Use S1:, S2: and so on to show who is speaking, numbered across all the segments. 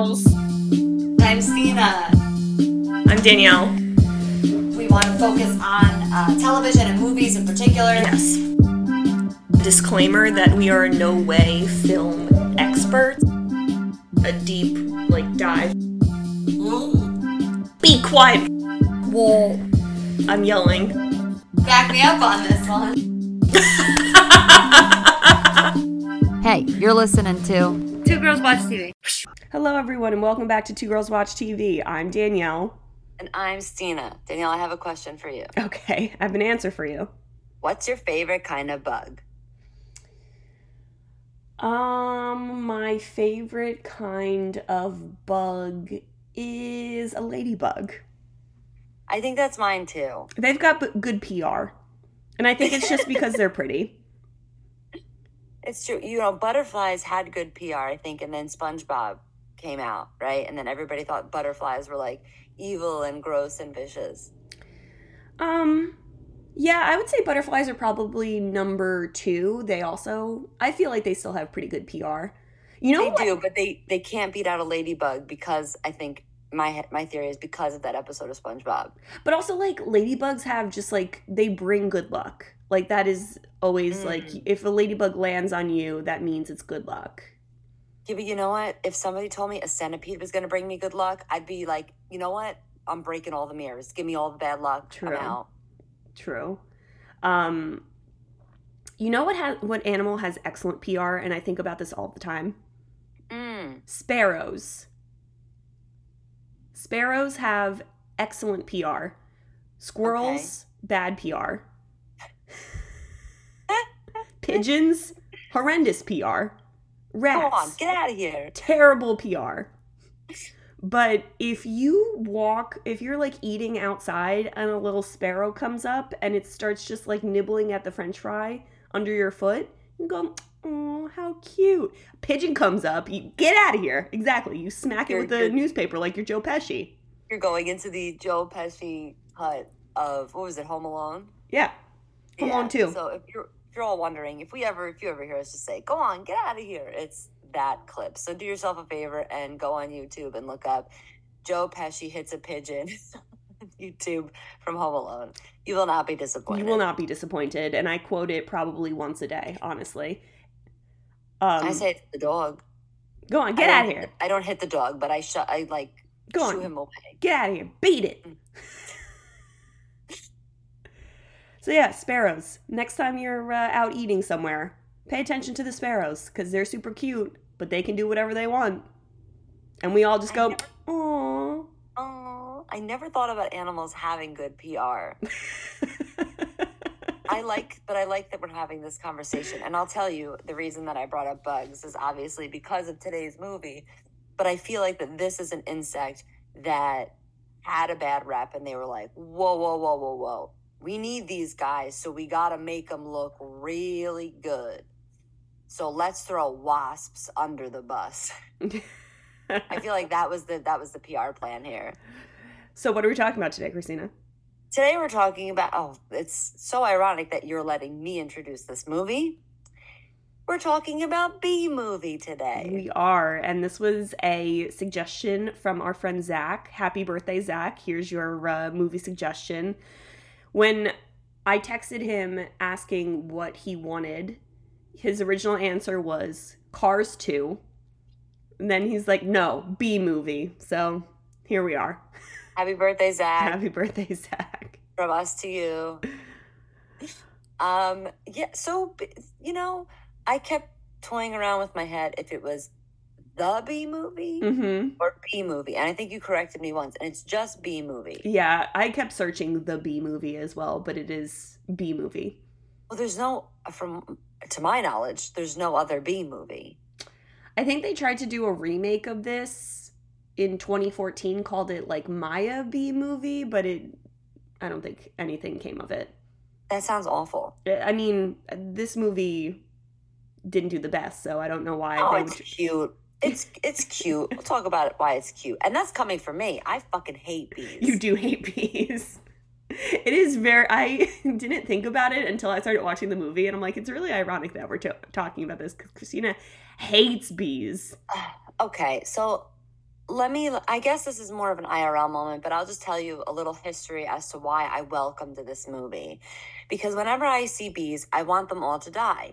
S1: girls.
S2: I'm Stina.
S1: I'm Danielle.
S2: We want to focus on uh, television and movies in particular.
S1: Yes. Disclaimer that we are in no way film experts. A deep, like, dive. Be quiet!
S2: Whoa.
S1: I'm yelling.
S2: Back me up on this one.
S3: Hey, you're listening to
S2: Two Girls Watch TV.
S1: Hello, everyone, and welcome back to Two Girls Watch TV. I'm Danielle.
S4: And I'm Stina. Danielle, I have a question for you.
S1: Okay, I have an answer for you.
S4: What's your favorite kind of bug?
S1: Um, my favorite kind of bug is a ladybug.
S4: I think that's mine too.
S1: They've got b- good PR. And I think it's just because they're pretty.
S4: It's true. You know, butterflies had good PR, I think, and then SpongeBob came out, right? And then everybody thought butterflies were like evil and gross and vicious.
S1: Um, yeah, I would say butterflies are probably number two. They also, I feel like they still have pretty good PR. You know
S4: They do, but they they can't beat out a ladybug because I think my my theory is because of that episode of SpongeBob.
S1: But also, like, ladybugs have just like, they bring good luck. Like, that is always
S4: Mm.
S1: like, if a ladybug lands on you, that means it's good luck.
S4: Yeah, but you know what? If somebody told me a centipede was going to bring me good luck, I'd be like, you know what? I'm breaking all the mirrors. Give me all the bad luck.
S1: True.
S4: I'm out.
S1: True. Um, you know what has what animal has excellent PR, and I think about this all the time.
S4: Mm.
S1: Sparrows. Sparrows have excellent PR. Squirrels, bad PR. Pigeons, horrendous PR. Rats,
S4: Go on, get out of here.
S1: terrible PR. But if you walk, if you're like eating outside and a little sparrow comes up and it starts just like nibbling at the french fry under your foot, you go, oh, how cute. A pigeon comes up, you get out of here. Exactly. You smack it
S4: You're
S1: with the newspaper like you're Joe Pesci.
S4: You're going into the Joe Pesci hut of what was it, Home Alone?
S1: Yeah. Home Alone too.
S4: So if you're if you're all wondering, if we ever if you ever hear us just say, "Go on, get out of here," it's that clip. So do yourself a favor and go on YouTube and look up Joe Pesci hits a pigeon. YouTube from Home Alone. You will not be disappointed.
S1: You will not be disappointed. And I quote it probably once a day, honestly. Um,
S4: I say it's the dog.
S1: go on, get out of here.
S4: I don't hit the dog, but I shut. I like
S1: Go on.
S4: him away.
S1: Get out of here. Beat it.
S4: Mm.
S1: So, yeah, sparrows. Next time you're uh, out eating somewhere, pay attention to the sparrows because they're super cute, but they can do whatever they want. And we all just go, oh.
S4: Oh, I never thought about animals having good PR. I like, but I like that we're having this conversation. And I'll tell you, the reason that I brought up bugs is obviously because of today's movie. But I feel like that this is an insect that had a bad rep, and they were like, "Whoa, whoa, whoa, whoa, whoa! We need these guys, so we got to make them look really good. So let's throw wasps under the bus." I feel like that was the that was the PR plan here.
S1: so, what are we talking about today, Christina?
S4: Today we're talking about oh, it's so ironic that you're letting me introduce this movie. We're talking about Bee Movie today.
S1: We are, and this was a suggestion from our friend Zach. Happy birthday, Zach! Here's your uh, movie suggestion. When I texted him asking what he wanted, his original answer was Cars 2. And then he's like, no, Bee Movie. So here we are.
S4: Happy birthday, Zach,
S1: Happy birthday, Zach.
S4: from us to you. Um, yeah, so you know, I kept toying around with my head if it was the Bee Movie
S1: hmm
S4: or Bee Movie, and I think you corrected me once, and it's just Bee Movie.
S1: Yeah, I kept searching the Bee Movie as well, but it is Bee Movie.
S4: Well, there's no, from to my knowledge, there's no other Bee Movie.
S1: I think they tried to do a remake of this in 2014, called it like Maya B movie, but it, I don't think anything came of it.
S4: That sounds awful.
S1: I mean, this movie didn't do the best, so I don't know why.
S4: Oh,
S1: they
S4: it's
S1: would-
S4: cute. It's it's cute. We'll talk about it why it's cute. And that's coming from me. I fucking hate bees.
S1: you do hate bees. It is very. I didn't think about it until I started watching the movie, and I'm like, it's really ironic that we're t- talking about this because Christina hates bees.
S4: Okay, so let me i guess this is more of an irl moment but i'll just tell you a little history as to why i welcomed this movie because whenever i see bees i want them all to die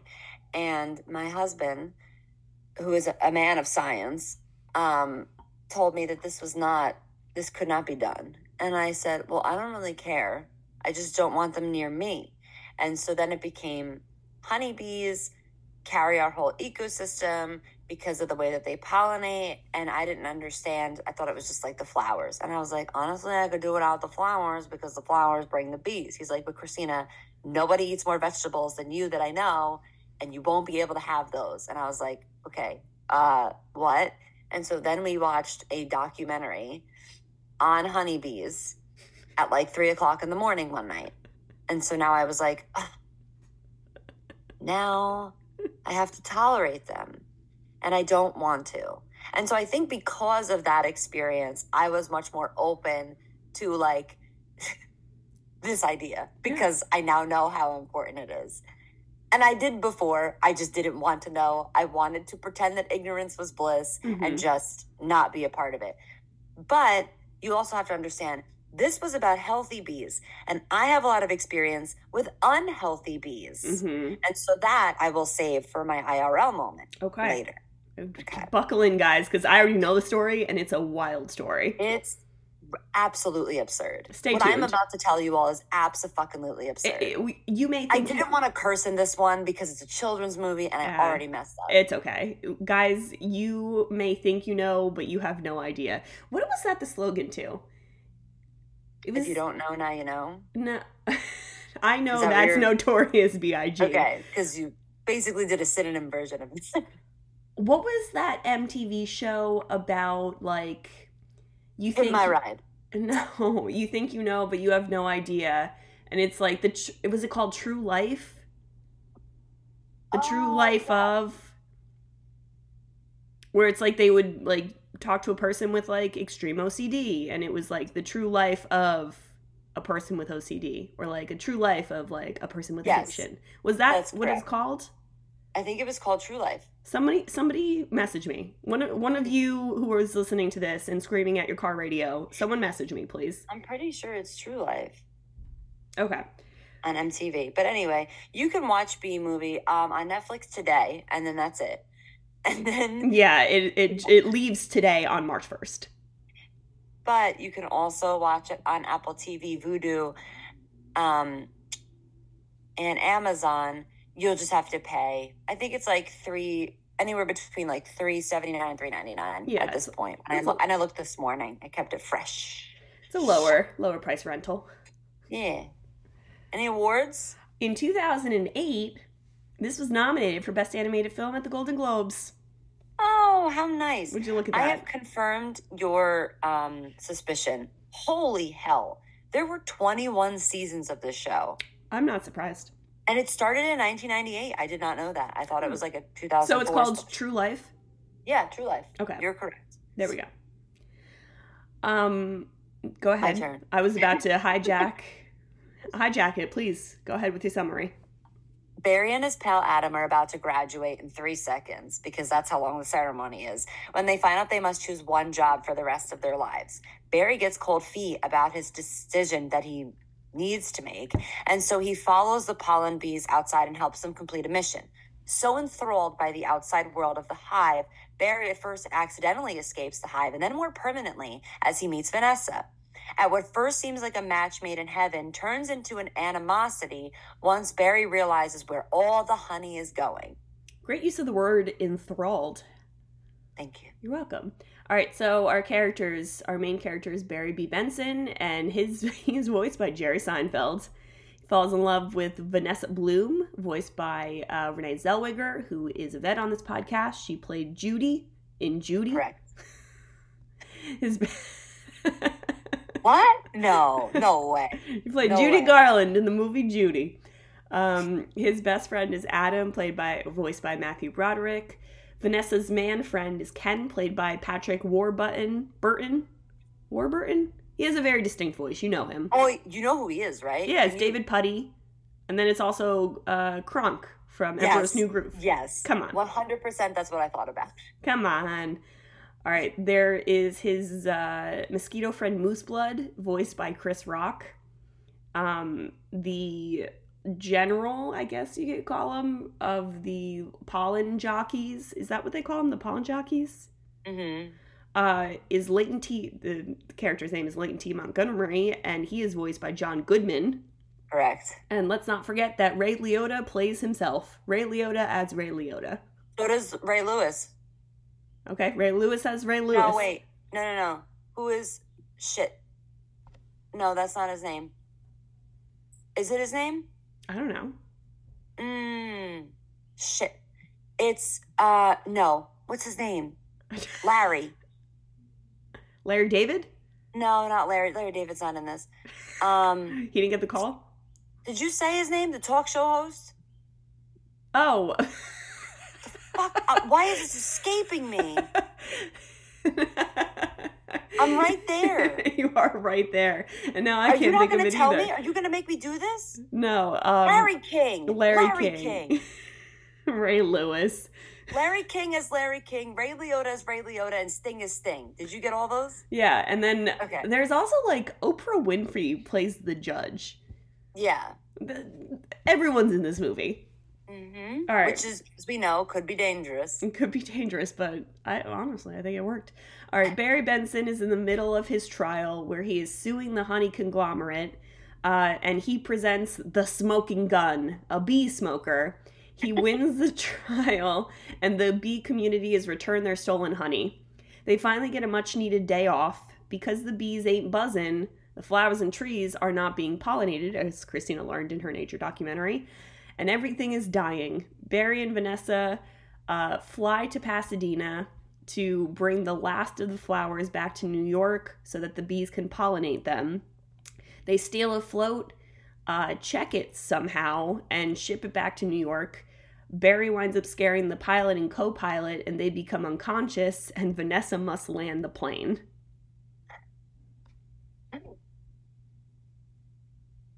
S4: and my husband who is a, man of science um, told me that this was not this could not be done and i said well i don't really care i just don't want them near me and so then it became honeybees carry our whole ecosystem because of the way that they pollinate. And I didn't understand. I thought it was just like the flowers. And I was like, honestly, I could do without the flowers because the flowers bring the bees. He's like, but Christina, nobody eats more vegetables than you that I know, and you won't be able to have those. And I was like, okay, uh, what? And so then we watched a documentary on honeybees at like three o'clock in the morning one night. And so now I was like, "Ugh, now I have to tolerate them and I don't want to. And so I think because of that experience, I was much more open to like this idea because I now know how important it is. And I did before, I just didn't want to know. I wanted to pretend that ignorance was bliss
S1: Mhm.
S4: and just not be a part of it. But you also have to understand this was about healthy bees, and I have a lot of experience with unhealthy bees.
S1: hmm
S4: And so that I will save for my IRL moment
S1: Okay.
S4: later. Okay.
S1: Buckle in, guys, because I already know the story and it's a wild story.
S4: It's absolutely absurd.
S1: Stay
S4: what I'm about to tell you all is absolutely absurd.
S1: It- it- you may
S4: I didn't want to curse in this one because it's a children's movie and I already messed up.
S1: it's okay, guys. You may think you know, but you have no idea. What was that the slogan to? It was
S4: if you don't know, now you know.
S1: no. I know
S4: that
S1: that's notorious B.I.G.
S4: Okay, because you basically did a synonym version of this.
S1: What was that MTV show about? Like, you think
S4: my ride.
S1: No, you think you know, but you have no idea. And it's like the tr- it was it called True Life? The True
S4: Oh,
S1: Life
S4: yeah.
S1: of where it's like they would like talk to a person with like extreme OCD and it was like the true life of a person with OCD or like a true life of like a person with
S4: Yes.
S1: addiction. Was that
S4: That's
S1: what it's called?
S4: I think it was called True Life.
S1: Somebody somebody message me. One of one of you who was listening to this and screaming at your car radio, someone message me, please.
S4: I'm pretty sure it's True Life
S1: Okay.
S4: on MTV. But anyway, you can watch Bee Movie um, on Netflix today, and then that's it. And then,
S1: Yeah, it it it leaves today on March first.
S4: but you can also watch it on Apple TV, Vudu, um, and Amazon. You'll just have to pay. I think it's like three, anywhere between like three seventy nine and three ninety nine
S1: Yeah,
S4: at this point. And I, lo- and I looked this morning. I kept it fresh.
S1: It's a lower lower price rental.
S4: Yeah. Any awards?
S1: In 2008, this was nominated for Best Animated Film at the Golden Globes.
S4: Oh, how nice.
S1: Would you look at that?
S4: I have confirmed your um, suspicion. Holy hell. There were 21 seasons of this show.
S1: I'm not surprised.
S4: And it started in 1998. I did not know that. I thought it was like a 2000.
S1: So it's called True Life.
S4: Yeah, True Life.
S1: Okay.
S4: You're correct.
S1: There we go. Um, go
S4: My
S1: ahead.
S4: turn.
S1: I was about to hijack hijack it. Please go ahead with your summary.
S4: Barry and his pal Adam are about to graduate in three seconds because that's how long the ceremony is. When they find out they must choose one job for the rest of their lives, Barry gets cold feet about his decision that he needs to make, and so he follows the pollen bees outside and helps them complete a mission. So enthralled by the outside world of the hive, Barry at first accidentally escapes the hive and then more permanently as he meets Vanessa. At what first seems like a match made in heaven turns into an animosity once Barry realizes where all the honey is going.
S1: Great use of the word enthralled.
S4: Thank you.
S1: You're welcome. All right, so our characters, our main character is Barry B. Benson, and his he's voiced by Jerry Seinfeld. He falls in love with Vanessa Bloom, voiced by uh, Renee Zellweger, who is a vet on this podcast. She played Judy in Judy.
S4: Correct.
S1: His
S4: What? No, no way.
S1: he played
S4: No
S1: Judy
S4: way.
S1: Garland in the movie Judy. Um, his best friend is Adam, played by voiced by Matthew Broderick. Vanessa's man friend is Ken, played by Patrick Warburton. Burton, Warburton. He has a very distinct voice. You know him.
S4: Oh, you know who he is, right?
S1: Yeah, it's
S4: you-
S1: David Puddy, and then it's also uh, Kronk from
S4: Yes.
S1: Emperor's New Groove.
S4: Yes.
S1: Come on.
S4: 100% that's what I thought about.
S1: Come on. All right, there is his uh, mosquito friend Mooseblood, voiced by Chris Rock. Um, the general, I guess you could call him, of the pollen jockeys. Is that what they call them? The pollen jockeys?
S4: Mm-hmm.
S1: Uh, is Layton T. The character's name is Layton T. Montgomery, and he is voiced by John Goodman.
S4: Correct.
S1: And let's not forget that Ray Liotta plays himself. Ray Liotta as Ray Liotta.
S4: So does Ray Lewis.
S1: Okay, Ray Lewis as Ray Lewis.
S4: No, wait. No, no, no. Who is shit? No, that's not his name. Is it his name?
S1: I don't know.
S4: Mmm. Shit. It's uh no. What's his name? Larry.
S1: Larry David?
S4: No, not Larry. Larry David's not in this. Um,
S1: He didn't get the call?
S4: did you say his name? The talk show host?
S1: Oh.
S4: Fuck. uh, why is this escaping me? I'm right there.
S1: you are right there. And now I
S4: Are
S1: can't
S4: you not
S1: think of
S4: going
S1: it
S4: to tell
S1: either.
S4: me? Are you going to make me do this?
S1: No. Um,
S4: Larry King.
S1: Larry,
S4: Larry
S1: King.
S4: King.
S1: Ray Lewis.
S4: Larry King is Larry King. Ray Liotta is Ray Liotta, and Sting is Sting. Did you get all those?
S1: Yeah, and then
S4: Okay.
S1: there's also like Oprah Winfrey plays the judge.
S4: Yeah.
S1: The- Everyone's in this movie.
S4: Mm-hmm.
S1: All right.
S4: Which is, as we know, could be dangerous.
S1: It could be dangerous, but I honestly I think it worked. All right, Barry Benson is in the middle of his trial where he is suing the honey conglomerate, uh, and he presents the smoking gun, a bee smoker. He wins the trial, and the bee community is returned their stolen honey. They finally get a much needed day off because the bees ain't buzzing. The flowers and trees are not being pollinated, as Christina learned in her nature documentary, and everything is dying. Barry and Vanessa uh, fly to Pasadena to bring the last of the flowers back to New York so that the bees can pollinate them. They steal a float, uh, check it somehow, and ship it back to New York. Barry winds up scaring the pilot and co pilot, and they become unconscious, and Vanessa must land the plane.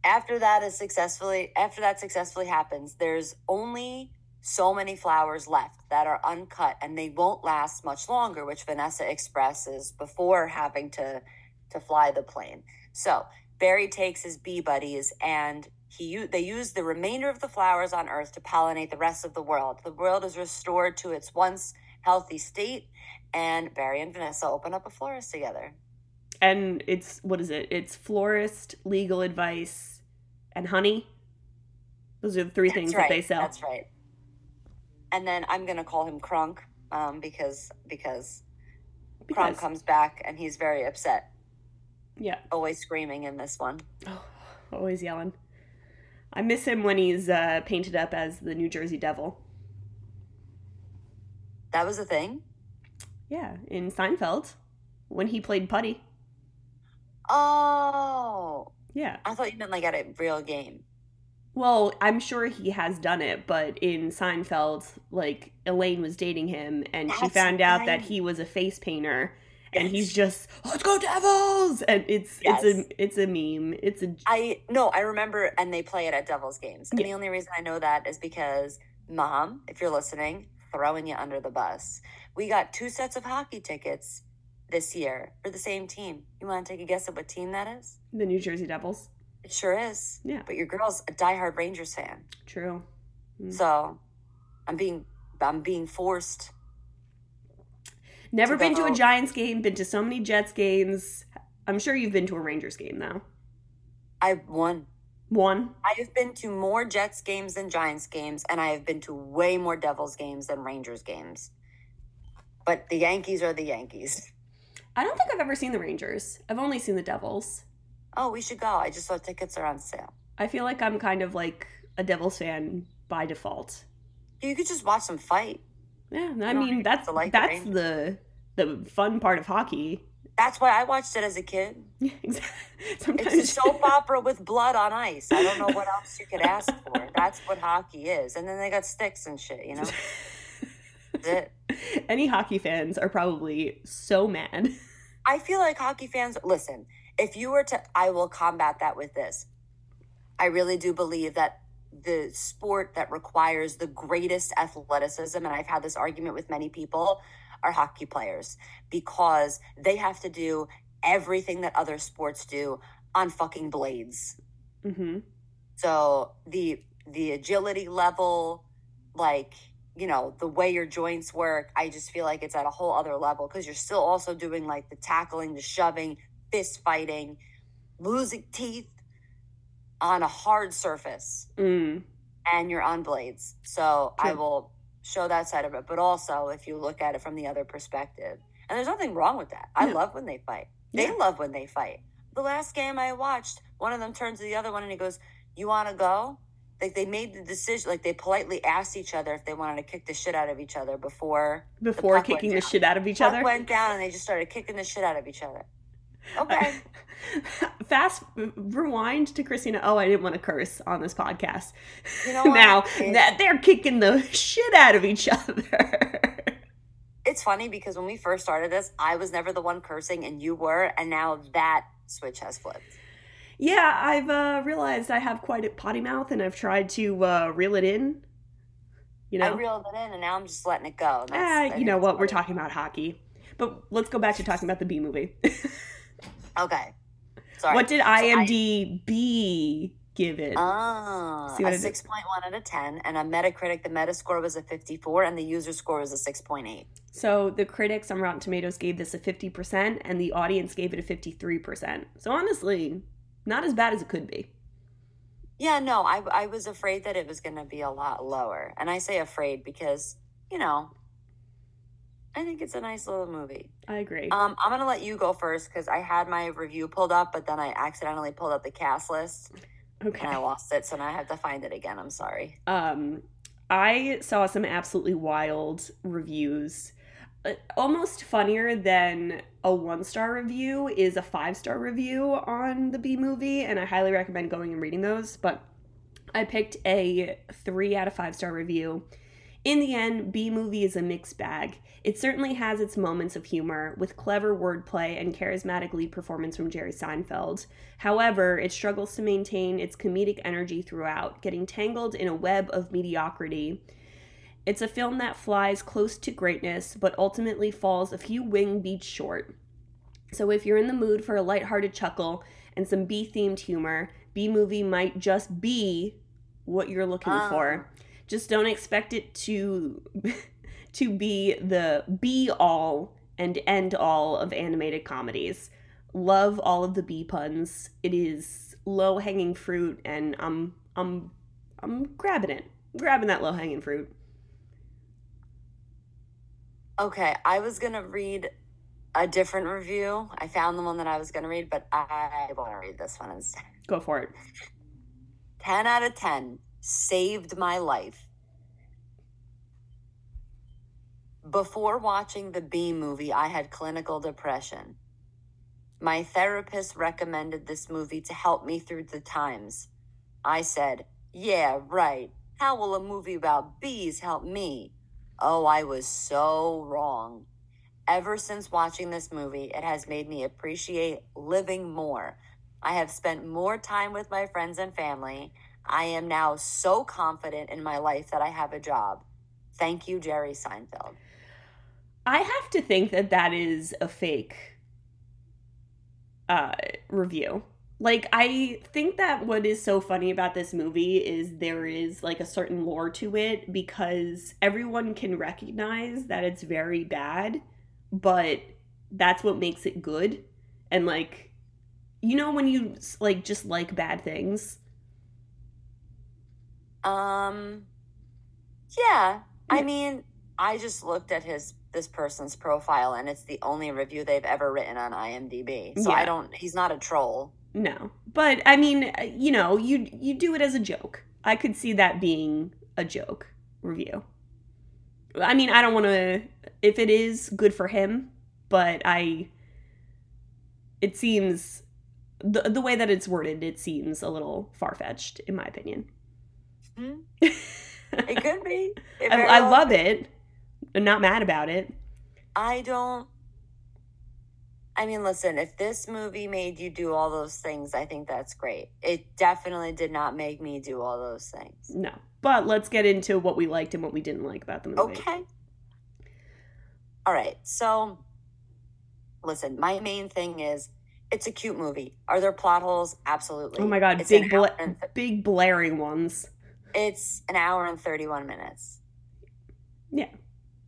S4: After that is successfully after that successfully happens, there's only so many flowers left that are uncut and they won't last much longer, which Vanessa expresses before having to to fly the plane. So Barry takes his bee buddies and he they use the remainder of the flowers on Earth to pollinate the rest of the world. The world is restored to its once healthy state, and Barry and Vanessa open up a florist together.
S1: And it's, what is it? It's florist, legal advice, and honey. Those are the three things
S4: right.
S1: that they sell.
S4: That's right. And then I'm gonna call him Kronk, um, because because Kronk
S1: Because-
S4: comes back and he's very upset,
S1: yeah.
S4: always screaming in this one.
S1: Oh, always yelling. I miss him when he's uh, painted up as the New Jersey Devil.
S4: That was a thing.
S1: Yeah, in Seinfeld, when he played Puddy.
S4: Oh,
S1: Yeah.
S4: I thought you meant like at a real game.
S1: Well, I'm sure he has done it, but in Seinfeld, like Elaine was dating him, and she found out that he was a face painter, and
S4: Yes.
S1: he's just let's go Devils, and it's
S4: Yes.
S1: it's a it's a meme. It's a
S4: I no, I remember, and they play it at Devils games. And
S1: Yeah.
S4: the only reason I know that is because mom, if you're listening, throwing you under the bus. We got two sets of hockey tickets this year for the same team. You want to take a guess at what team that is?
S1: the New Jersey Devils.
S4: It sure is.
S1: Yeah.
S4: But your girl's a diehard Rangers fan,
S1: True. Mm.
S4: so I'm being I'm being forced.
S1: Never
S4: to
S1: been to a. Giants game. Been to so many Jets games. I'm sure you've been to a Rangers game though.
S4: I won.
S1: One.
S4: I have been to more Jets games than Giants games, and I have been to way more Devils games than Rangers games. But the Yankees are the Yankees.
S1: I don't think I've ever seen the Rangers. I've only seen the Devils.
S4: Oh, we should go. I just saw tickets are on sale.
S1: I feel like I'm kind of like a Devils fan by default.
S4: You could just watch them fight.
S1: Yeah, I
S4: don't
S1: mean that's
S4: like the
S1: that's the the fun part of hockey.
S4: That's why I watched it as a kid.
S1: Yeah, exactly. Sometimes
S4: It's a soap opera with blood on ice. I don't know what else you could ask for. That's what hockey is. And then they got sticks and shit, you know? That's it.
S1: Any hockey fans are probably so mad.
S4: I feel like hockey fans, listen, if you were to, I will combat that with this. I really do believe that the sport that requires the greatest athleticism, and I've had this argument with many people, are hockey players because they have to do everything that other sports do on fucking blades.
S1: Mm-hmm.
S4: So the the agility level, like you know the way your joints work, I just feel like it's at a whole other level because you're still also doing like the tackling, the shoving, fist fighting, losing teeth on a hard surface,
S1: Mm.
S4: and you're on blades. So I will show that side of it, but also if you look at it from the other perspective, and there's nothing wrong with that. I
S1: No.
S4: love when they fight. They
S1: Yeah.
S4: love when they fight. The last game I watched, one of them turns to the other one and he goes, "You want to go?" Like they made the decision. Like they politely asked each other if they wanted to kick the shit out of each other before
S1: Before
S4: went
S1: kicking the shit out of each
S4: puck
S1: other.
S4: went down, and they just started kicking the shit out of each other. Okay,
S1: Fast rewind to Christina. Oh, I didn't want to curse on this podcast.
S4: You know
S1: now that they're kicking the shit out of each other.
S4: it's funny because when we first started this, I was never the one cursing, and you were, and now that switch has flipped.
S1: Yeah, I've uh, realized I have quite a potty mouth, and I've tried to uh, reel it in. You know, I
S4: reeled it in, and now I'm just letting it go. That's-
S1: ah, you know what? We're talking about hockey, but let's go back to talking about the Bee Movie.
S4: Okay. Sorry.
S1: what did
S4: So I-
S1: IMDb give it?
S4: Ah, a
S1: I
S4: 6.1 out of 10. And on Metacritic, the Metascore was a 54 and the user score was a 6.8.
S1: So the critics on Rotten Tomatoes gave this a 50%, and the audience gave it a 53%. So honestly, not as bad as it could be.
S4: Yeah, no, I, I was afraid that it was going to be a lot lower. And I say afraid because, you know, I think it's a nice little movie.
S1: I agree.
S4: Um, I'm going to let you go first because I had my review pulled up, but then I accidentally pulled up the cast list
S1: okay.
S4: and I lost it. So now I have to find it again. I'm sorry.
S1: Um, I saw some absolutely wild reviews. Uh, almost funnier than a one star review is a five star review on the Bee Movie, and I highly recommend going and reading those. But I picked a three out of five star review. In the end, Bee Movie is a mixed bag. It certainly has its moments of humor, with clever wordplay and charismatic lead performance from Jerry Seinfeld. However, it struggles to maintain its comedic energy throughout, getting tangled in a web of mediocrity. It's a film that flies close to greatness, but ultimately falls a few wing beats short. So if you're in the mood for a lighthearted chuckle and some bee themed humor, Bee Movie might just be what you're looking
S4: Ah.
S1: for. Just don't expect it to to be the be all and end all of animated comedies. Love all of the bee puns. It is low hanging fruit, and I'm I'm I'm grabbing it, grabbing that low hanging fruit.
S4: Okay, I was gonna read a different review. I found the one that I was gonna read, but I want to read this one instead.
S1: Go for it.
S4: 10 out of 10 saved my life. Before watching the Bee Movie, I had clinical depression. My therapist recommended this movie to help me through the times. I said, Yeah, right. How will a movie about bees help me? Oh, I was so wrong. Ever since watching this movie, it has made me appreciate living more. I have spent more time with my friends and family. I am now so confident in my life that I have a job. Thank you, Jerry Seinfeld.
S1: I have to think that that is a fake uh, review. Like, I think that what is so funny about this movie is there is like a certain lore to it because everyone can recognize that it's very bad, but that's what makes it good. And like, you know, when you like just like bad things,
S4: Um, yeah. I mean, I just looked at his this person's profile, and it's the only review they've ever written on IMDb. So I don't. He's not a troll.
S1: No, but I mean, uh, you know, you you do it as a joke. I could see that being a joke review. I mean, I don't want to. If it is good for him, but I. It seems the the way that it's worded, it seems a little far fetched, in my opinion.
S4: Hmm? It could be. It
S1: I, I love it. I'm not mad about it.
S4: I don't. I mean, listen, if this movie made you do all those things, I think that's great. It definitely did not make me do all those things.
S1: No, but let's get into what we liked and what we didn't like about the movie.
S4: Okay. All right. So, listen, my main thing is it's a cute movie. Are there plot holes? Absolutely.
S1: Oh my god,
S4: It's
S1: big bla-
S4: th-
S1: big blaring ones.
S4: it's an hour and 31 minutes.
S1: Yeah.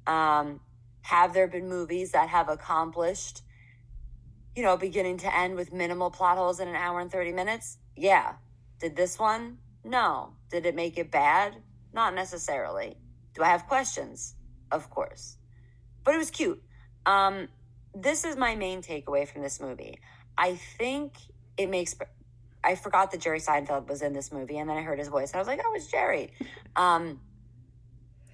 S4: Um, have there been movies that have accomplished, you know, beginning to end with minimal plot holes in an hour and 30 minutes? Yeah. Did this one? No. Did it make it bad? Not necessarily. Do I have questions? Of course. But it was cute. Um, this is my main takeaway from this movie. I think it makes. I forgot that Jerry Seinfeld was in this movie, and then I heard his voice, and I was like, "Oh, it's Jerry." Um,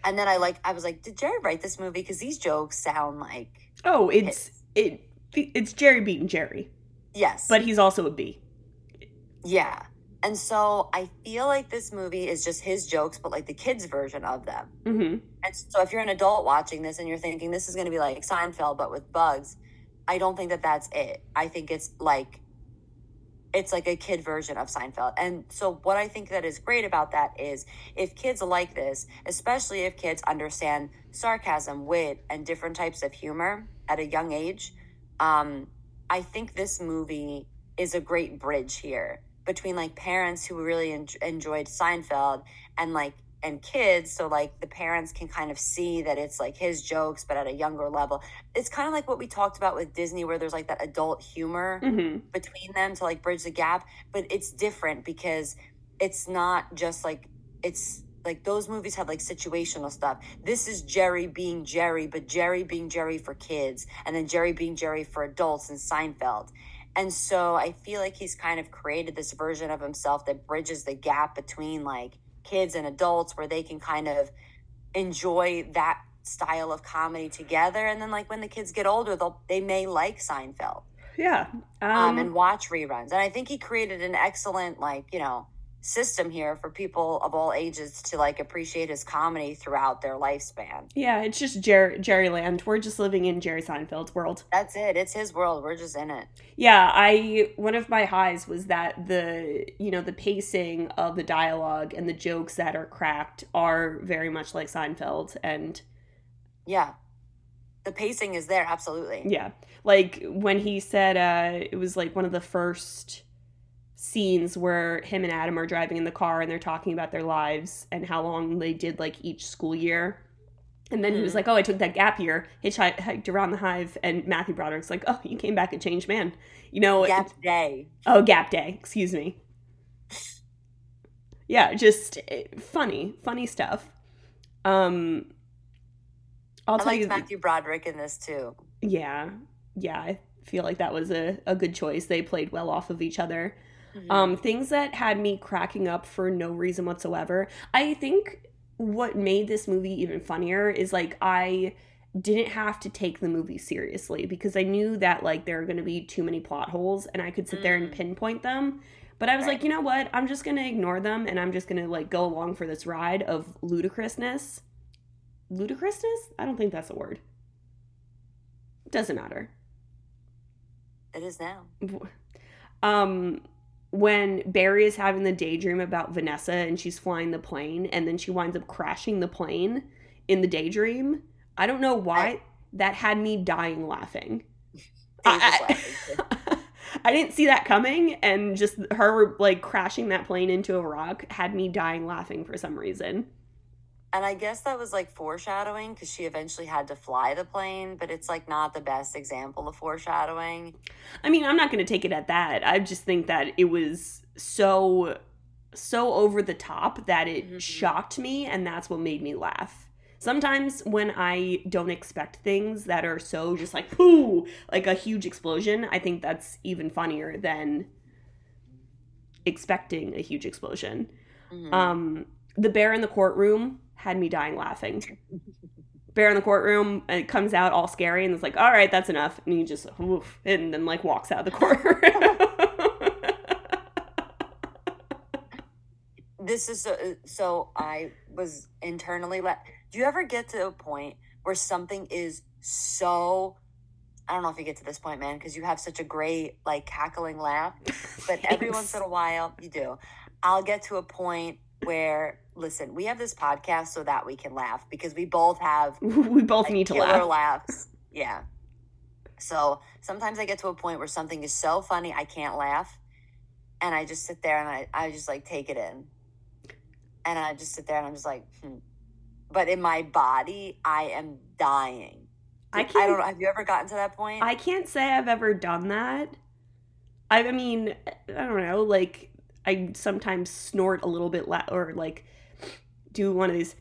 S4: and then I like, I was like, "Did Jerry write this movie?" Because these jokes sound like
S1: Oh, it's
S4: his.
S1: it it's Jerry beating Jerry,
S4: Yes,
S1: but he's also a bee.
S4: yeah. And so I feel like this movie is just his jokes, but like the kids' version of them.
S1: Mm-hmm.
S4: And so if you're an adult watching this and you're thinking this is going to be like Seinfeld but with bugs, I don't think that that's it. I think it's like it's like a kid version of Seinfeld. And so what I think that is great about that is if kids like this, especially if kids understand sarcasm, wit, and different types of humor at a young age, um, I think this movie is a great bridge here between like parents who really en- enjoyed Seinfeld and like and kids so like the parents can kind of see that it's like his jokes but at a younger level it's kind of like what we talked about with disney where there's like that adult humor
S1: Mm-hmm.
S4: between them to like bridge the gap but it's different because it's not just like it's like those movies have like situational stuff this is jerry being jerry but jerry being jerry for kids and then jerry being jerry for adults in seinfeld and so i feel like he's kind of created this version of himself that bridges the gap between like kids and adults where they can kind of enjoy that style of comedy together and then like when the kids get older they'll they may like seinfeld
S1: Yeah. Um,
S4: um, and watch reruns. And I think he created an excellent, like, you know, system here for people of all ages to like appreciate his comedy throughout their lifespan.
S1: yeah, it's just Jerry Jerry Land. We're just living in Jerry Seinfeld's world.
S4: That's it. It's his world. We're just in it.
S1: Yeah, I one of my highs was that the you know the pacing of the dialogue and the jokes that are cracked are very much like Seinfeld and
S4: Yeah. The pacing is there, absolutely.
S1: yeah, like when he said uh it was like one of the first scenes where him and Adam are driving in the car and they're talking about their lives and how long they did like each school year. And then he was
S4: Mhm.
S1: like, "Oh, I took that gap year, hitchhiked around the hive." And Matthew Broderick's like, "Oh, you came back a changed man." You know,
S4: Gap day.
S1: Oh, Gap Day. Excuse me. Yeah, just eh, funny, funny stuff. Um, I'll
S4: I
S1: tell
S4: liked
S1: you.
S4: Matthew Broderick in this too.
S1: Yeah, yeah. I feel like that was a, a good choice. They played well off of each other.
S4: Mhm.
S1: Um, things that had me cracking up for no reason whatsoever. I think what made this movie even funnier is like I didn't have to take the movie seriously because I knew that like there are going to be too many plot holes and I could sit there and
S4: Mm.
S1: pinpoint them. But I was
S4: Right.
S1: like, you know what? I'm just going to ignore them and I'm just going to like go along for this ride of ludicrousness. Ludicrousness? I don't think that's a word. Doesn't matter.
S4: it is now.
S1: um when Barry is having the daydream about Vanessa and she's flying the plane and then she winds up crashing the plane in the daydream. I don't know why
S4: I-
S1: that had me dying laughing.
S4: Dave
S1: I. I didn't see that coming and just her like crashing that plane into a rock had me dying laughing for some reason.
S4: And I guess that was like foreshadowing because she eventually had to fly the plane, but it's like not the best example of foreshadowing.
S1: I mean, I'm not going to take it at that. I just think that it was so so over the top that it
S4: Mhm.
S1: shocked me and that's what made me laugh. Sometimes when I don't expect things that are so just like whoo, like a huge explosion, I think that's even funnier than expecting a huge explosion.
S4: Mhm.
S1: Um the bear in the courtroom had me dying laughing. Bear in the courtroom and it comes out all scary and it's like, all right, that's enough. And he just woof, and then like walks out of the courtroom.
S4: this is so, so I was internally let. Do you ever get to a point where something is so? I don't know if you get to this point, man, because you have such a great like cackling laugh. But every once in a while, you do. I'll get to a point where listen, we have this podcast so that we can laugh because we both have
S1: we both
S4: like,
S1: need to laugh.
S4: laughs. Yeah. So sometimes I get to a point where something is so funny I can't laugh. And I just sit there and I, I just like take it in. And I just sit there and I'm just like, hmm. But in my body, I am dying.
S1: I
S4: I
S1: can't.
S4: don't know. Have you ever gotten to that point?
S1: I can't say I've ever done that. I, I mean, I don't know. Like, I sometimes snort a little bit, la- or like do one of these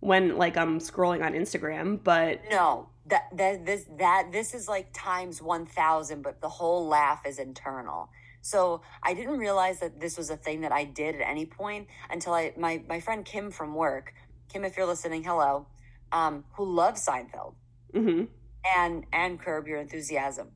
S1: when like I'm scrolling on Instagram. But
S4: no. That, that this that this is like times 1000 but the whole laugh is internal so i didn't realize that this was a thing that i did at any point until i my my friend kim from work kim if you're listening hello um who loves seinfeld
S1: mhm.
S4: and and curb your enthusiasm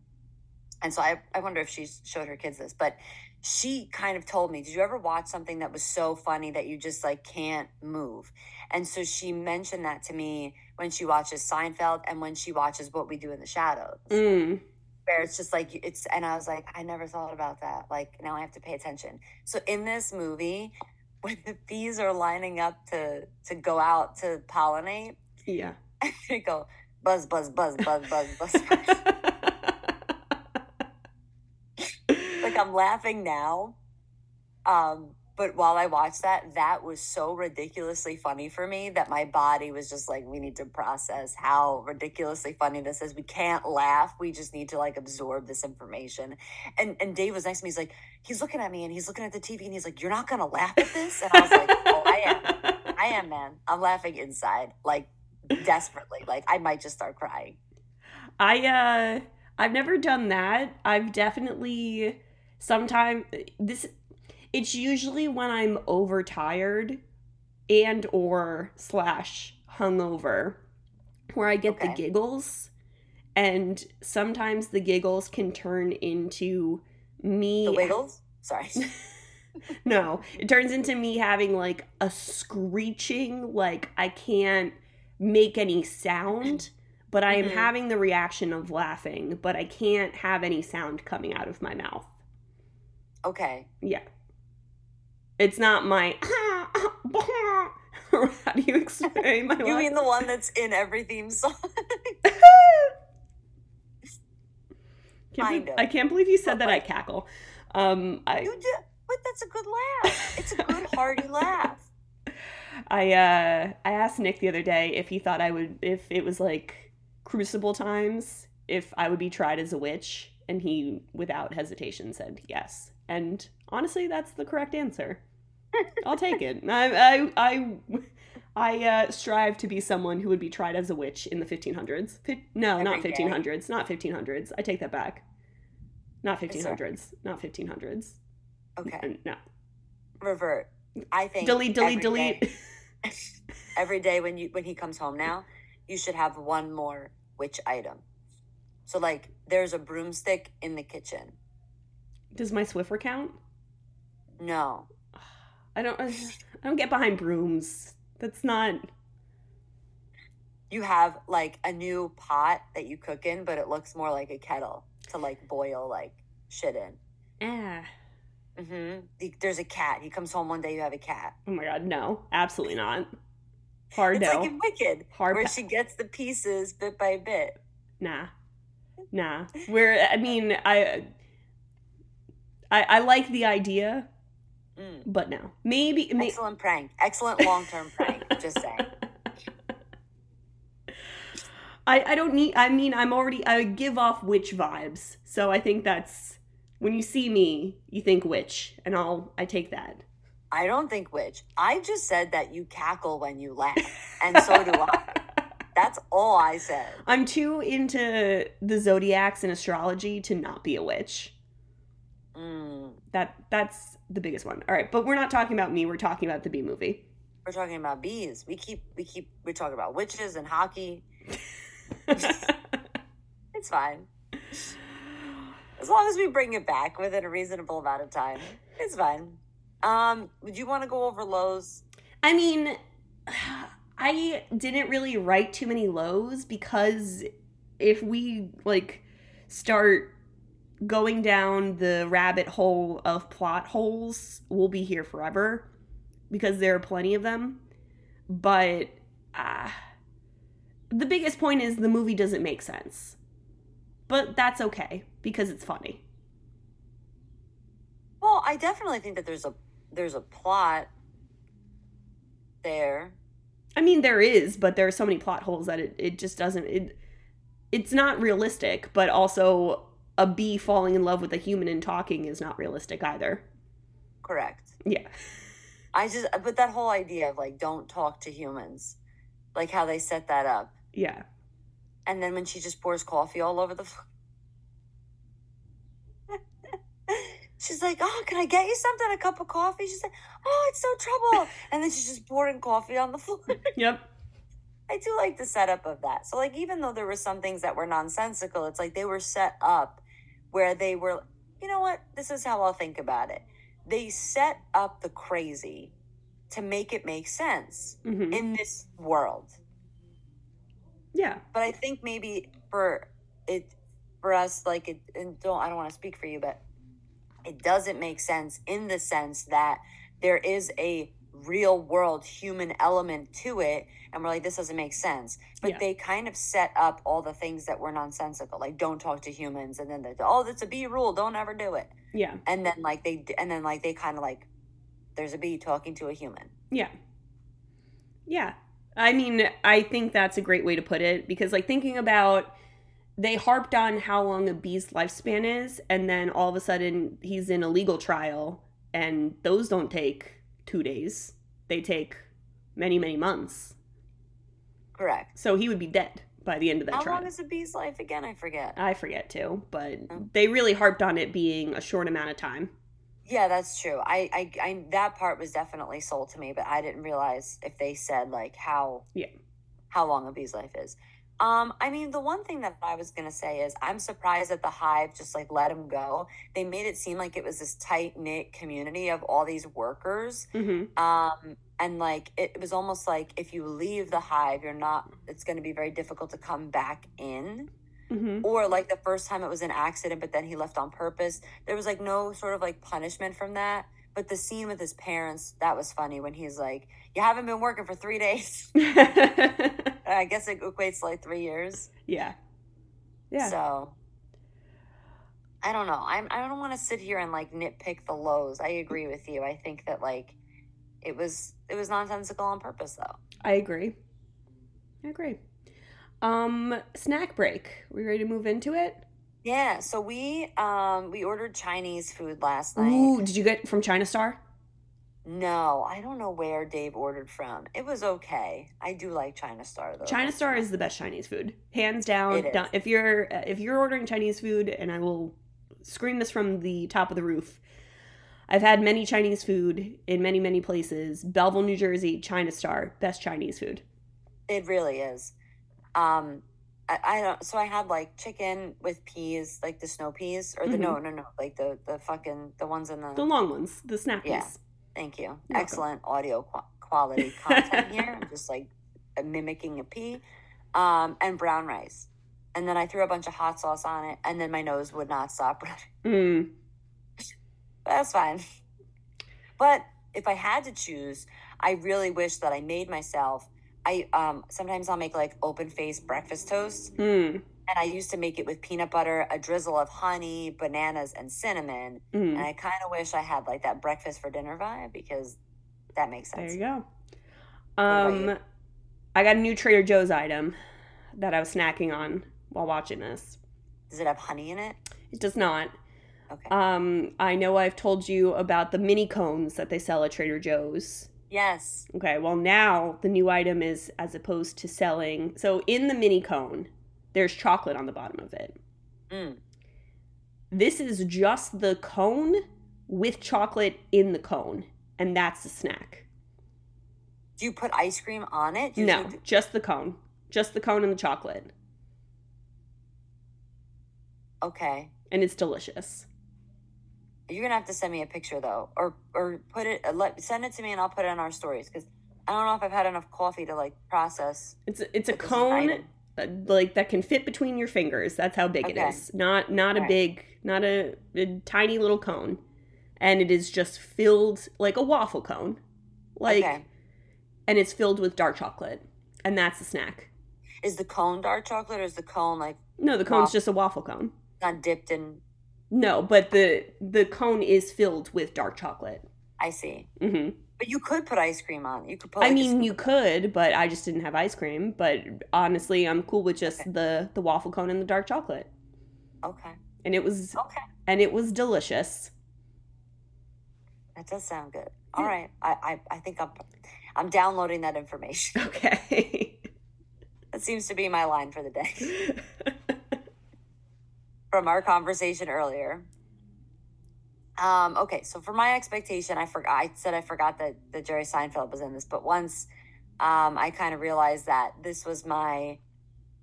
S4: and so i i wonder if she showed her kids this but she kind of told me did you ever watch something that was so funny that you just like can't move and so she mentioned that to me when she watches seinfeld and when she watches what we do in the shadows
S1: mm.
S4: where it's just like it's and i was like i never thought about that like now i have to pay attention so in this movie when the bees are lining up to to go out to pollinate
S1: yeah.
S4: they go buzz buzz buzz buzz buzz buzz, buzz. like i'm laughing now. Um but while i watched that that was so ridiculously funny for me that my body was just like we need to process how ridiculously funny this is. We can't laugh. We just need to like absorb this information. And and dave was next to me. He's like he's looking at me and he's looking at the tv and he's like you're not gonna laugh at this? And i was like oh i am. I am man. I'm laughing inside like desperately. Like i might just start crying.
S1: I uh I've never done that. I've definitely sometime this it's usually when I'm overtired and or slash hungover where I get the giggles and sometimes the giggles can turn into me
S4: the wiggles sorry
S1: no, it turns into me having like a screeching, like I can't make any sound, but I am
S4: Mhm.
S1: having the reaction of laughing, but I can't have any sound coming out of my mouth.
S4: Okay
S1: Yeah. It's not my. How do you explain my
S4: you mean the one that's in every theme song
S1: Can't
S4: Kind
S1: believe-
S4: of.
S1: I can't believe you said
S4: But
S1: that I cackle. Um, I
S4: you did but that's a good laugh it's a good hearty laugh
S1: I uh I asked Nick the other day if he thought I would if it was like crucible times if I would be tried as a witch and he without hesitation said yes. And honestly that's the correct answer. I'll take it. I I I I uh, strive to be someone who would be tried as a witch in the 1500s. Fi- no, not
S4: Every day.
S1: 1500s. Not 1500s. I take that back. Not 1500s. Not 1500s.
S4: okay
S1: No.
S4: revert i think
S1: Delete, delete,
S4: every day-
S1: delete.
S4: every day when you when he comes home now you should have one more witch item so like there's a broomstick in the kitchen
S1: Does my Swiffer count?
S4: no
S1: I don't. I don't get behind brooms. That's not.
S4: you have like a new pot that you cook in but it looks more like a kettle to like boil like shit in
S1: Ah.
S4: hmm There's a cat. He comes home one day. You have a cat.
S1: Oh my god, no, absolutely not. Hard
S4: It's
S1: no.
S4: like in Wicked,
S1: Hard
S4: where
S1: pa-
S4: she gets the pieces bit by bit.
S1: nah, nah. Where I mean, I, I, I like the idea,
S4: Mm.
S1: but no. Maybe. may-
S4: Excellent prank. Excellent long term prank. Just saying.
S1: I, I don't need. I mean, I'm already. I give off witch vibes, so I think that's when you see me, you think witch, and I'll. I take that.
S4: I don't think witch. I just said that you cackle when you laugh, and so do I. That's all I said.
S1: I'm too into the zodiacs and astrology to not be a witch.
S4: Mm.
S1: That that's the biggest one. All right, but we're not talking about me. We're talking about the Bee Movie.
S4: We're talking about bees. We keep we keep we talk about witches and hockey. It's fine. As long as we bring it back within a reasonable amount of time, it's fine. Um, would you want to go over lows?
S1: I mean, I didn't really write too many lows because if we like start going down the rabbit hole of plot holes, we'll be here forever because there are plenty of them. But uh, the biggest point is the movie doesn't make sense. But that's okay because it's funny.
S4: Well, I definitely think that there's a there's a plot there.
S1: I mean, there is, but there are so many plot holes that it, it just doesn't. It, it's not realistic, but also a bee falling in love with a human and talking is not realistic either.
S4: Correct.
S1: Yeah.
S4: I just but that whole idea of like don't talk to humans, like how they set that up,
S1: Yeah.
S4: and then when she just pours coffee all over the floor. She's like, "Oh, can I get you something? A cup of coffee?" She's like, "Oh, it's so trouble." And then she's just pouring coffee on the floor.
S1: Yep.
S4: I do like the setup of that. So, like, even though there were some things that were nonsensical, it's like they were set up where they were, you know what? This is how I'll think about it. They set up the crazy to make it make sense
S1: hmm
S4: in this world.
S1: Yeah.
S4: But I think maybe for it, for us, like, it, and don't, I don't want to speak for you, but it doesn't make sense in the sense that there is a real world human element to it and we're like this doesn't make sense but
S1: Yeah.
S4: they kind of set up all the things that were nonsensical like don't talk to humans and then they oh that's a bee rule don't ever do it
S1: Yeah.
S4: and then like they and then like they kind of like there's a bee talking to a human
S1: Yeah. Yeah. I mean, I think that's a great way to put it because, like, thinking about they harped on how long a bee's lifespan is, and then all of a sudden he's in a legal trial, and those don't take two days, they take many, many months.
S4: correct
S1: So he would be dead by the end of that
S4: how
S1: trial.
S4: long is a bee's life again i forget
S1: I forget too, but
S4: Oh.
S1: they really harped on it being a short amount of time.
S4: Yeah, that's true. I, I, I, that part was definitely sold to me, but I didn't realize if they said like how,
S1: Yeah.
S4: how long a bee's life is. Um, I mean, the one thing that I was gonna say is I'm surprised that the hive just like let him go. They made it seem like it was this tight knit community of all these workers,
S1: Mm-hmm.
S4: um, and like it, it was almost like if you leave the hive, you're not. It's going to be very difficult to come back in
S1: Mm-hmm.
S4: or like the first time it was an accident but then he left on purpose there was like no sort of like punishment from that but the scene with his parents that was funny when he's like you haven't been working for three days i guess it equates to like three years
S1: yeah. Yeah.
S4: so i don't know I'm, i don't want to sit here and like nitpick the lows i agree with you i think that like it was it was nonsensical on purpose though
S1: I agree. I agree. Um, snack break. We ready to move into it?
S4: yeah so we um we ordered chinese food last night
S1: Ooh, did you get from China Star?
S4: No, I don't know where Dave ordered from. It was okay. I do like China Star though.
S1: China Star is the best Chinese food, hands down. Done- If you're if you're ordering Chinese food, and I will scream this from the top of the roof, I've had many Chinese food in many many places. Belleville, New Jersey, China Star, best Chinese food.
S4: It really is. Um, I, I don't. So I had like chicken with peas, like the snow peas, or the no, no, no, like the the fucking the ones in the.
S1: Mm-hmm. The long ones, the snappies.
S4: Yeah. Thank you.
S1: welcome.
S4: Excellent audio qu- quality content here. I'm just like mimicking a pea, um, and brown rice, and then I threw a bunch of hot sauce on it, and then my nose would not stop running.
S1: Mm.
S4: That's fine. But if I had to choose, I really wish that I made myself. I um sometimes I'll make like open faced breakfast toast,
S1: Mm.
S4: And I used to make it with peanut butter, a drizzle of honey, bananas, and cinnamon.
S1: Mm.
S4: And I kind of wish I had like that breakfast for dinner vibe because that makes sense.
S1: There you go. Um. I got a new Trader Joe's item that I was snacking on while watching this.
S4: Does it have honey in it?
S1: It does not.
S4: Okay.
S1: Um, I know I've told you about the mini cones that they sell at Trader Joe's.
S4: yes.
S1: Okay, well now the new item is as opposed to selling. So in the mini cone, there's chocolate on the bottom of it.
S4: Mm.
S1: This is just the cone with chocolate in the cone, and that's the snack.
S4: Do you put ice cream on it?
S1: No,
S4: do-
S1: just the cone. Just the cone and the chocolate.
S4: Okay.
S1: And it's delicious.
S4: You're gonna have to send me a picture though, or or put it. uh, Let send it to me and I'll put it on our stories because I don't know if I've had enough coffee to like process.
S1: It's a, it's a
S4: But this is
S1: cone like that can fit between your fingers. That's how big it
S4: Okay.
S1: is. Not not a big, not a, a tiny little cone, and it is just filled like a waffle cone, like,
S4: okay.
S1: and it's filled with dark chocolate, and that's the snack.
S4: Is the cone dark chocolate or is the cone like
S1: No, the cone's
S4: Wow.
S1: just a waffle cone.
S4: not dipped in?
S1: No, but the the cone is filled with dark chocolate.
S4: I see.
S1: Hmm
S4: But you could put ice cream on. You could put.
S1: I
S4: like, a
S1: mean, you could, but I just didn't have ice cream. But honestly, I'm cool with just
S4: Okay.
S1: the the waffle cone and the dark chocolate,
S4: Okay.
S1: and it was
S4: Okay.
S1: and it was delicious.
S4: That does sound good. All right. I, I I think I'm I'm downloading that information.
S1: Okay.
S4: that seems to be my line for the day from our conversation earlier. Um, okay, so for my expectation, I forgot. I said I forgot that that Jerry Seinfeld was in this, but once um, I kind of realized that this was my.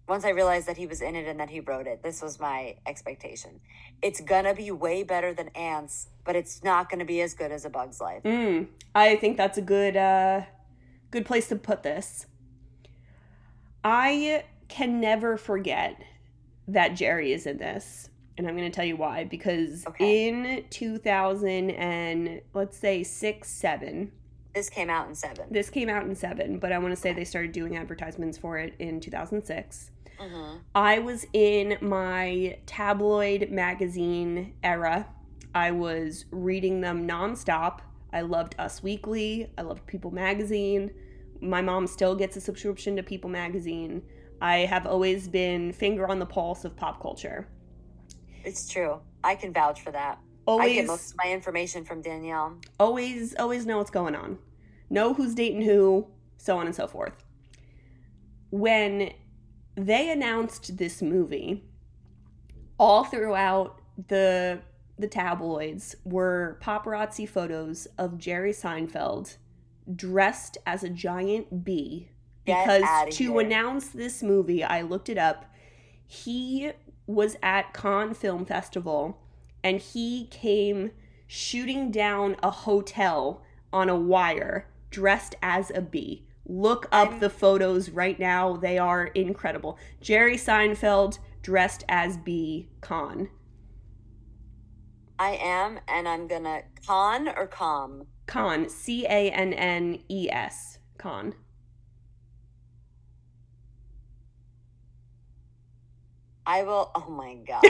S4: Once I realized that he was in it and that he wrote it, this was my expectation. It's gonna be way better than Ants, but it's not gonna be as good as A Bug's Life.
S1: Mm, I think that's a good uh good place to put this. I can never forget that Jerry is in this. And I'm going to tell you why because
S4: Okay.
S1: in 2000 and let's say 6 7
S4: This came out in seven.
S1: this came out in 7 but I want to say they started doing advertisements for it in 2006
S4: hmm
S1: I was in my tabloid magazine era. I was reading them nonstop. I loved Us Weekly. I loved People Magazine. My mom still gets a subscription to People Magazine. I have always been finger on the pulse of pop culture.
S4: It's true. I can vouch for that. I get most of my information from Danielle.
S1: always, always know what's going on. Know who's dating who, so on and so forth. When they announced this movie, all throughout the the tabloids were paparazzi photos of Jerry Seinfeld dressed as a giant bee because to
S4: here.
S1: announce this movie, I looked it up. He was at Cannes Film Festival and he came shooting down a hotel on a wire dressed as a bee. Look up
S4: I'm-
S1: the photos right now. They are incredible. Jerry Seinfeld dressed as bee con.
S4: I am, and I'm gonna con or com.
S1: Con. C A N N E S. Con.
S4: I will. Oh my god.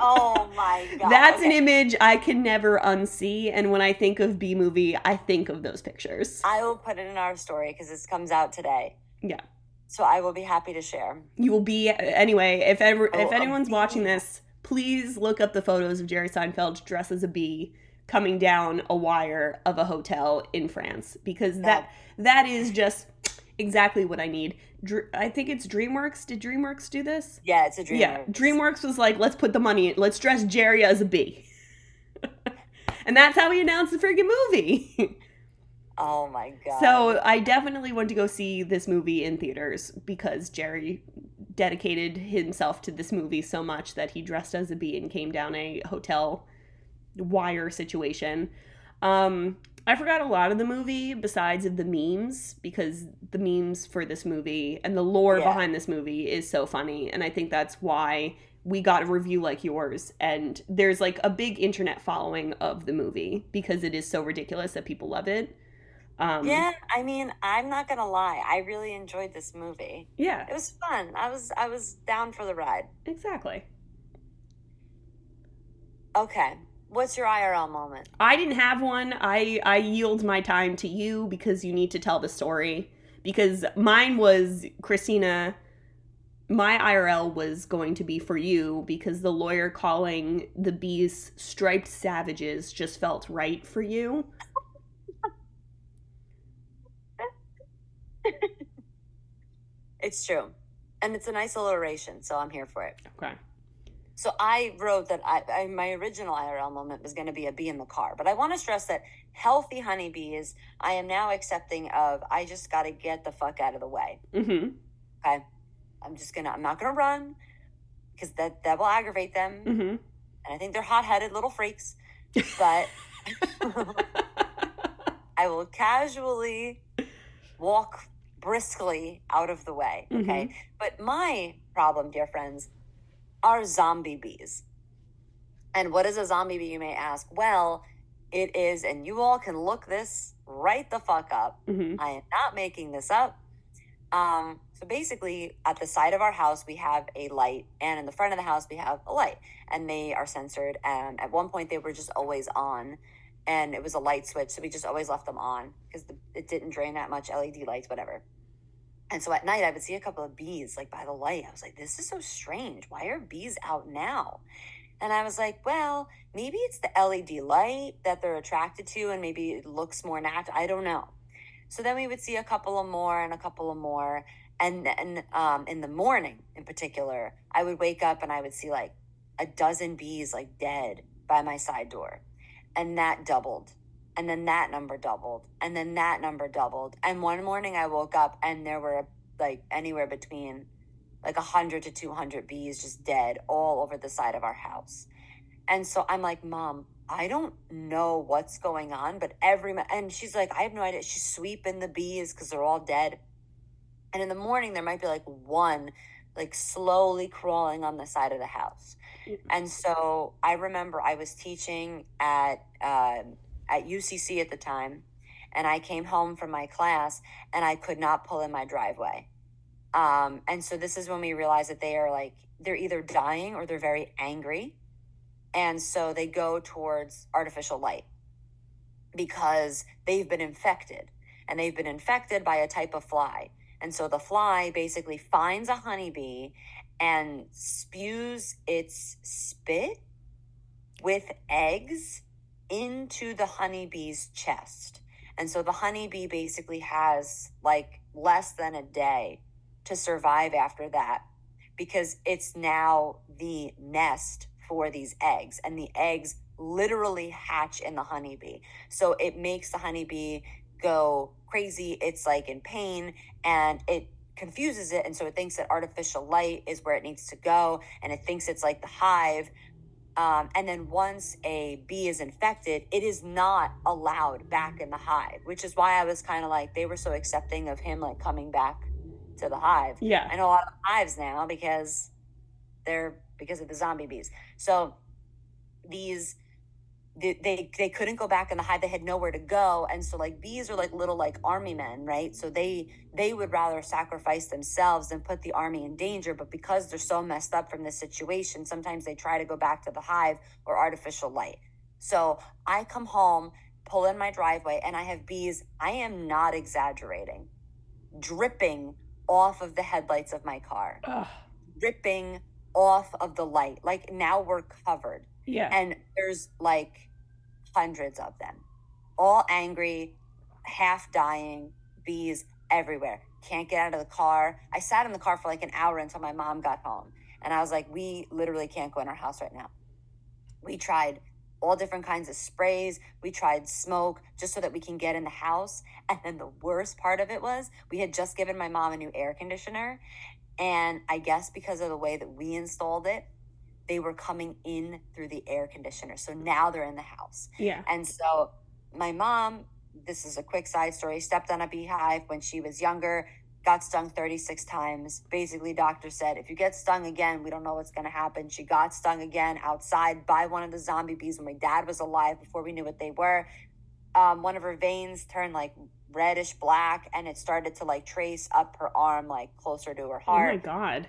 S4: oh my god.
S1: That's an image I can never unsee. And when I think of Bee Movie, I think of those pictures.
S4: I will put it in our story because this comes out today.
S1: Yeah.
S4: So I will be happy to share.
S1: You will be anyway. If ever
S4: Oh,
S1: if anyone's watching this, please look up the photos of Jerry Seinfeld dressed as a bee coming down a wire of a hotel in France because that that is just exactly what I need. Dr- I think it's DreamWorks. Did DreamWorks do this?
S4: Yeah, it's a dream.
S1: Yeah, DreamWorks was like, let's put the money in. Let's dress Jerry as a bee. and that's how he announced the freaking movie.
S4: Oh my god.
S1: so I definitely want to go see this movie in theaters because Jerry dedicated himself to this movie so much that he dressed as a bee and came down a hotel wire situation. Um, I forgot a lot of the movie besides of the memes because the memes for this movie and the lore
S4: Yeah.
S1: behind this movie is so funny and I think that's why we got a review like yours and there's like a big internet following of the movie because it is so ridiculous that people love it. Um,
S4: yeah, I mean, I'm not gonna lie. I really enjoyed this movie.
S1: Yeah,
S4: It was fun. I was I was down for the ride.
S1: exactly.
S4: Okay. What's your IRL moment?
S1: I didn't have one. I I yield my time to you because you need to tell the story. Because mine was Christina. My IRL was going to be for you because the lawyer calling the bees striped savages just felt right for you.
S4: It's true. And it's a nice alliteration, so I'm here for it.
S1: Okay.
S4: So I wrote that I, I my original IRL moment was going to be a bee in the car, but I want to stress that healthy honeybees I am now accepting of. I just got to get the fuck out of the way.
S1: Mm-hmm.
S4: Okay, I'm just gonna. I'm not gonna run because that that will aggravate them,
S1: Mm-hmm.
S4: and I think they're hot headed little freaks. But I will casually walk briskly out of the way. Okay. But my problem, dear friends, are zombie bees. And what is a zombie bee, you may ask? Well, it is, and you all can look this right the fuck up.
S1: mm-hmm.
S4: I am not making this up. Um, So basically, at the side of our house, we have a light, and in the front of the house, we have a light, and they are censored. And at one point, they were just always on, and it was a light switch, so we just always left them on because it didn't drain that much LED lights, whatever. And so at night, I would see a couple of bees like by the light. I was like, this is so strange. Why are bees out now? And I was like, well, maybe it's the LED light that they're attracted to, and maybe it looks more natural. I don't know. So then we would see a couple of more and a couple of more. And then um, in the morning, in particular, I would wake up and I would see like a dozen bees like dead by my side door. And that doubled. And then that number doubled. And then that number doubled. And one morning I woke up and there were like anywhere between like 100 to 200 bees just dead all over the side of our house. And so I'm like, Mom, I don't know what's going on, but every, and she's like, I have no idea. She's sweeping the bees because they're all dead. And in the morning, there might be like one, like slowly crawling on the side of the house. And so I remember I was teaching at, uh, at UCC at the time, and I came home from my class and I could not pull in my driveway um, and so this is when we realize that they are like, they're either dying or they're very angry. And so they go towards artificial light because they've been infected and they've been infected by a type of fly. And so the fly basically finds a honeybee and spews its spit with eggs into the honeybee's chest. And so the honeybee basically has like less than a day to survive after that because it's now the nest for these eggs and the eggs literally hatch in the honeybee. So it makes the honeybee go crazy. It's like in pain and it confuses it. And so it thinks that artificial light is where it needs to go and it thinks it's like the hive. Um, and then once a bee is infected, it is not allowed back in the hive, which is why I was kind of like, they were so accepting of him like coming back to the hive.
S1: Yeah.
S4: I know a lot of hives now because they're because of the zombie bees. So these they, they they couldn't go back in the hive they had nowhere to go and so like bees are like little like army men right so they they would rather sacrifice themselves than put the army in danger but because they're so messed up from this situation sometimes they try to go back to the hive or artificial light so i come home pull in my driveway and i have bees i am not exaggerating dripping off of the headlights of my car, Ugh. ripping off of the light. Like now we're covered.
S1: Yeah.
S4: And there's like hundreds of them, all angry, half dying, bees everywhere. Can't get out of the car. I sat in the car for like an hour until my mom got home. And I was like, we literally can't go in our house right now. We tried all different kinds of sprays. We tried smoke just so that we can get in the house. And then the worst part of it was we had just given my mom a new air conditioner. And I guess because of the way that we installed it, they were coming in through the air conditioner. So now they're in the house.
S1: Yeah.
S4: And so my mom, this is a quick side story, stepped on a beehive when she was younger got stung 36 times. Basically, doctor said, if you get stung again, we don't know what's going to happen. She got stung again outside by one of the zombie bees when my dad was alive before we knew what they were. Um, one of her veins turned like reddish black and it started to like trace up her arm, like closer to her heart.
S1: Oh my God.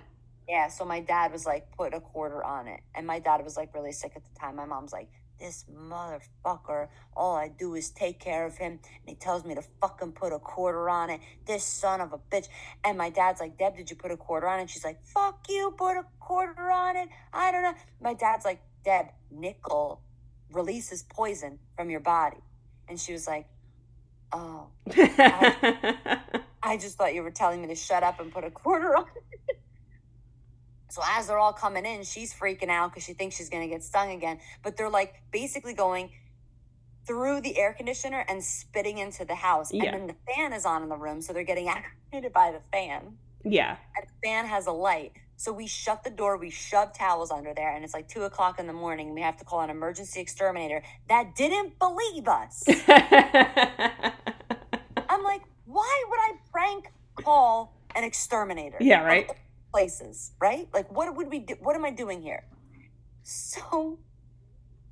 S4: Yeah. So my dad was like, put a quarter on it. And my dad was like really sick at the time. My mom's like, this motherfucker, all I do is take care of him. And he tells me to fucking put a quarter on it. This son of a bitch. And my dad's like, Deb, did you put a quarter on it? She's like, fuck you, put a quarter on it. I don't know. My dad's like, Deb, nickel releases poison from your body. And she was like, oh. I, I just thought you were telling me to shut up and put a quarter on it. So as they're all coming in, she's freaking out because she thinks she's going to get stung again. But they're like basically going through the air conditioner and spitting into the house. Yeah. And then the fan is on in the room. So they're getting activated by the fan.
S1: Yeah.
S4: And the fan has a light. So we shut the door, we shove towels under there, and it's like two o'clock in the morning. We have to call an emergency exterminator that didn't believe us. I'm like, why would I prank call an exterminator?
S1: Yeah, right
S4: places, right? Like, what would we do? What am I doing here? So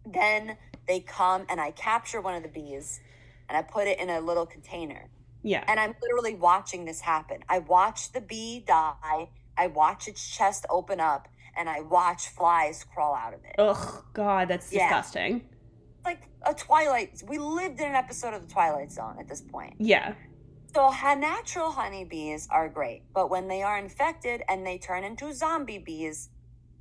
S4: then they come and I capture one of the bees and I put it in a little container
S1: Yeah.
S4: And I'm literally watching this happen. I watch the bee die, I watch its chest open up, and I watch flies crawl out of it.
S1: Ugh, God, that's
S4: Yeah.
S1: disgusting.
S4: Like a Twilight. We lived in an episode of the Twilight Zone at this point.
S1: Yeah.
S4: So ha- natural honeybees are great, but when they are infected and they turn into zombie bees,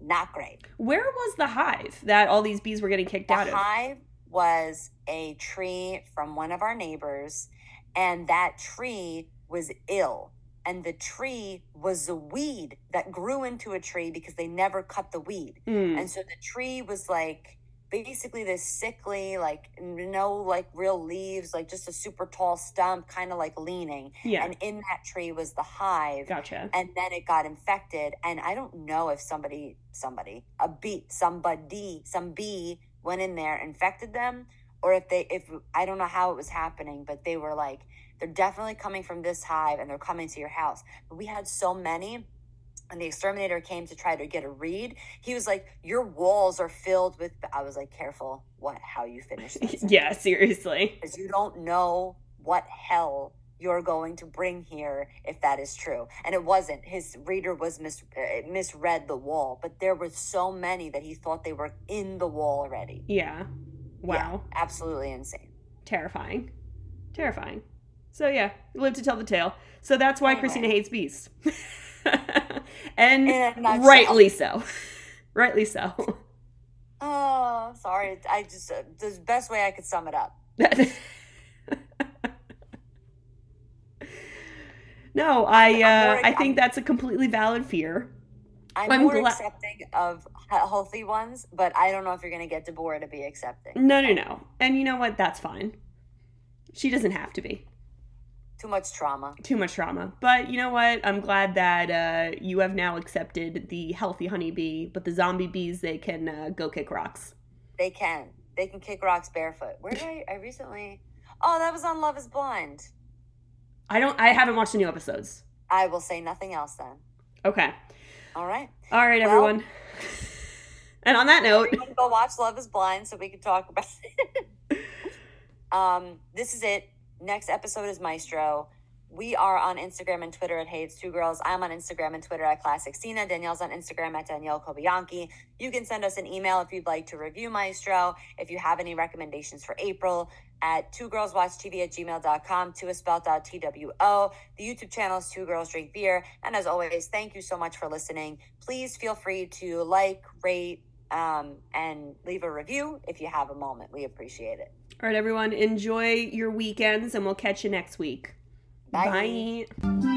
S4: not great.
S1: Where was the hive that all these bees were getting kicked
S4: The
S1: out of?
S4: The hive was a tree from one of our neighbors, and that tree was ill. And the tree was a weed that grew into a tree because they never cut the weed.
S1: Mm,
S4: And so the tree was like basically this sickly, like no like real leaves, like just a super tall stump, kind of like leaning.
S1: yeah.
S4: And in that tree was the hive.
S1: Gotcha.
S4: And then it got infected. And I don't know if somebody, somebody, a bee, somebody, some bee went in there, infected them, or if they, if I don't know how it was happening, but they were like, they're definitely coming from this hive and they're coming to your house. But we had so many and the exterminator came to try to get a read he was like your walls are filled with i was like careful what how you finish this
S1: yeah, seriously.
S4: because you don't know what hell you're going to bring here if that is true and it wasn't his reader was mis- uh, misread the wall but there were so many that he thought they were in the wall already
S1: Yeah. Wow.
S4: Yeah, absolutely insane
S1: Terrifying. Terrifying. So yeah, live to tell the tale. So that's why
S4: Anyway.
S1: Christina hates bees. and rightly so. rightly so.
S4: oh sorry i just uh, the best way i could sum it up
S1: no, I uh, I think that's a completely valid fear.
S4: i'm,
S1: I'm
S4: more
S1: gla-
S4: accepting of healthy ones but i don't know if you're going to get deborah to be accepting
S1: No, no, no. And you know what? That's fine. She doesn't have to be.
S4: Too much trauma
S1: Too much trauma. But you know what? I'm glad that uh, you have now accepted the healthy honeybee, but the zombie bees, they can uh, go kick rocks.
S4: They can. They can kick rocks barefoot. Where did I? I recently. Oh, that was on Love Is Blind.
S1: I don't. I haven't watched the new episodes.
S4: I will say nothing else then.
S1: Okay.
S4: All right.
S1: All right,
S4: Well-
S1: everyone. and on that note,
S4: Everyone go watch Love Is Blind so we can talk about it. um, this is it. Next episode is Maestro. We are on Instagram and Twitter at It's Two Girls. I'm on Instagram and Twitter at Classic Stina. Danielle's on Instagram at Danielle Cobianchi. You can send us an email if you'd like to review Maestro. If you have any recommendations for April, at two girls watch TV at gmail.com, two is spelled out T W O. The YouTube channel is Two Girls Drink Beer. And as always, thank you so much for listening. Please feel free to like, rate, um, and leave a review if you have a moment. We appreciate it.
S1: All right, everyone, enjoy your weekends, and we'll catch you next week.
S4: Bye.
S1: Bye.